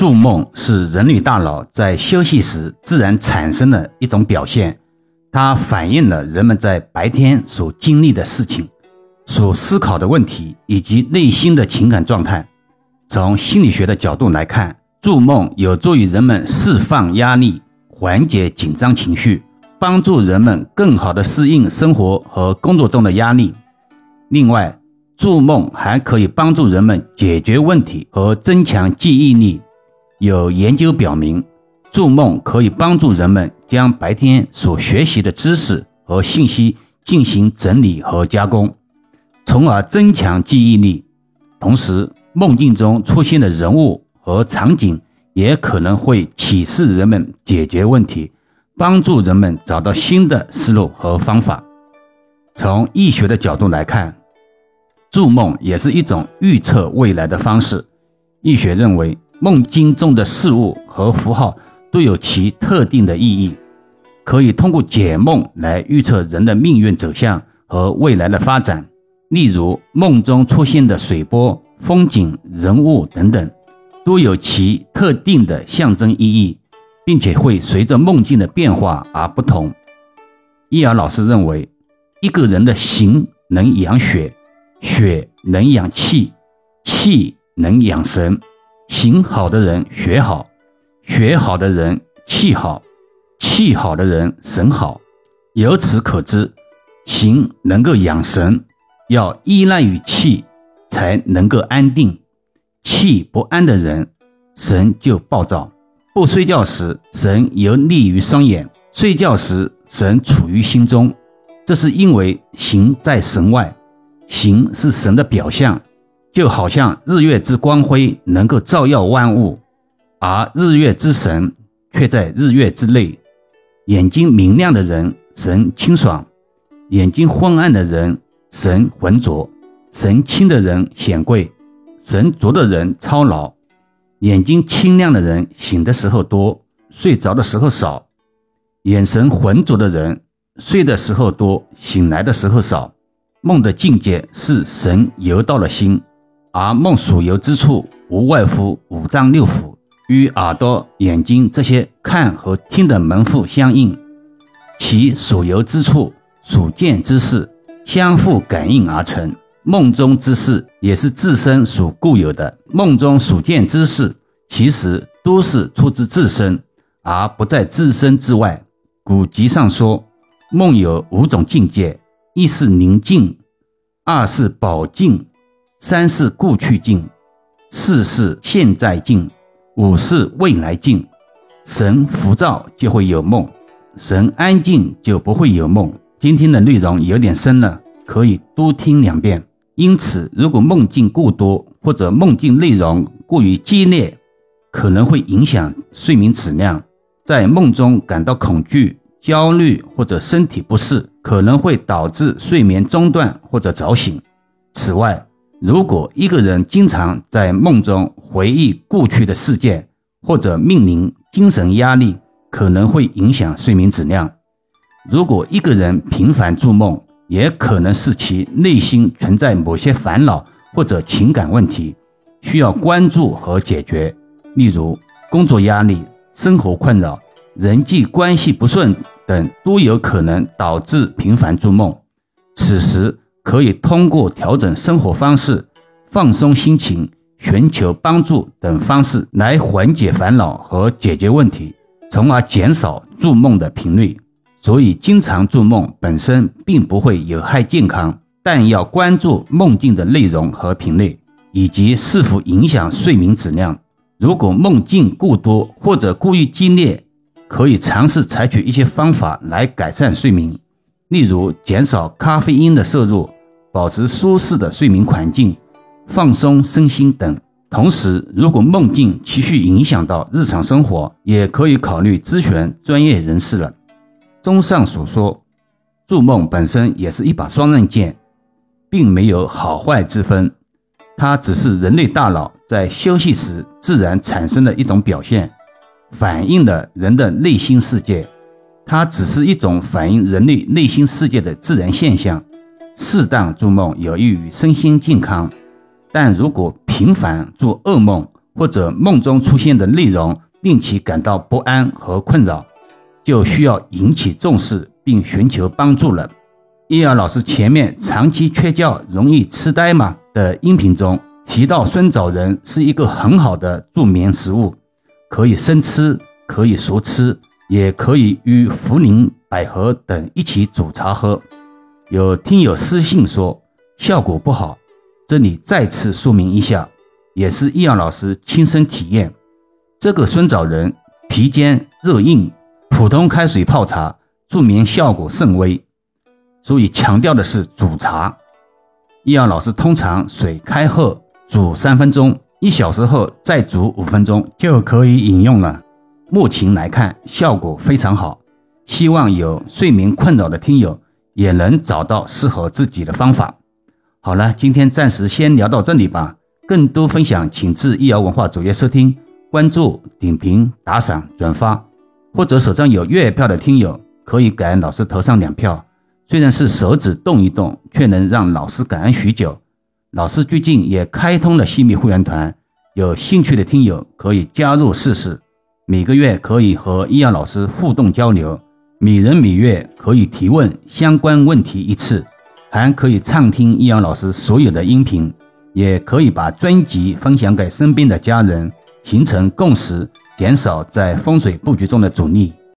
筑梦是人类大脑在休息时自然产生的一种表现，它反映了人们在白天所经历的事情、所思考的问题以及内心的情感状态。从心理学的角度来看，筑梦有助于人们释放压力、缓解紧张情绪，帮助人们更好地适应生活和工作中的压力。另外，筑梦还可以帮助人们解决问题和增强记忆力。有研究表明，筑梦可以帮助人们将白天所学习的知识和信息进行整理和加工，从而增强记忆力。同时，梦境中出现的人物和场景也可能会启示人们解决问题，帮助人们找到新的思路和方法。从易学的角度来看，筑梦也是一种预测未来的方式。易学认为。梦境中的事物和符号都有其特定的意义，可以通过解梦来预测人的命运走向和未来的发展。例如，梦中出现的水波、风景、人物等等，都有其特定的象征意义，并且会随着梦境的变化而不同。伊尔老师认为，一个人的形能养血，血能养气，气能养神。行好的人学好，学好的人气好，气好的人神好。由此可知，行能够养神，要依赖于气才能够安定。气不安的人，神就暴躁。不睡觉时，神游立于双眼；睡觉时，神处于心中。这是因为行在神外，行是神的表象。就好像日月之光辉能够照耀万物，而日月之神却在日月之内。眼睛明亮的人神清爽，眼睛昏暗的人神浑浊。神清的人显贵，神浊的人操劳。眼睛清亮的人醒的时候多，睡着的时候少；眼神浑浊的人睡的时候多，醒来的时候少。梦的境界是神游到了心。而梦所游之处，无外乎五脏六腑与耳朵、眼睛这些看和听的门户相应，其所游之处，所见之事相互感应而成。梦中之事也是自身所固有的。梦中所见之事，其实都是出自自身，而不在自身之外。古籍上说，梦有五种境界：一是宁静，二是保静。三是过去境，四是现在境，五是未来境。神浮躁就会有梦，神安静就不会有梦。今天的内容有点深了，可以多听两遍。因此，如果梦境过多或者梦境内容过于激烈，可能会影响睡眠质量。在梦中感到恐惧、焦虑或者身体不适，可能会导致睡眠中断或者早醒。此外，如果一个人经常在梦中回忆过去的事件，或者面临精神压力，可能会影响睡眠质量。如果一个人频繁做梦，也可能是其内心存在某些烦恼或者情感问题，需要关注和解决。例如，工作压力、生活困扰、人际关系不顺等，都有可能导致频繁做梦。此时，可以通过调整生活方式、放松心情、寻求帮助等方式来缓解烦恼和解决问题，从而减少做梦的频率。所以，经常做梦本身并不会有害健康，但要关注梦境的内容和频率，以及是否影响睡眠质量。如果梦境过多或者过于激烈，可以尝试采取一些方法来改善睡眠。例如，减少咖啡因的摄入，保持舒适的睡眠环境，放松身心等。同时，如果梦境持续影响到日常生活，也可以考虑咨询专业人士了。综上所说，做梦本身也是一把双刃剑，并没有好坏之分，它只是人类大脑在休息时自然产生的一种表现，反映了人的内心世界。它只是一种反映人类内心世界的自然现象。适当做梦有益于身心健康，但如果频繁做噩梦或者梦中出现的内容令其感到不安和困扰，就需要引起重视并寻求帮助了。易儿老师前面长期缺觉容易痴呆吗的音频中提到，酸枣仁是一个很好的助眠食物，可以生吃，可以熟吃，也可以与茯苓、百合等一起煮茶喝。有听友私信说效果不好，这里再次说明一下，也是易阳老师亲身体验，这个酸枣仁皮尖肉硬，普通开水泡茶助眠效果甚微，所以强调的是煮茶。易阳老师通常水开后。煮三分钟，一小时后再煮五分钟就可以饮用了。目前来看，效果非常好。希望有睡眠困扰的听友也能找到适合自己的方法。好了，今天暂时先聊到这里吧。更多分享，请至易瑶文化主页收听、关注、点评、打赏、转发，或者手上有月票的听友可以给老师投上两票。虽然是手指动一动，却能让老师感恩许久。老师最近也开通了新米会员团，有兴趣的听友可以加入试试。每个月可以和易阳老师互动交流，每人每月可以提问相关问题一次，还可以畅听易阳老师所有的音频，也可以把专辑分享给身边的家人，形成共识，减少在风水布局中的阻力。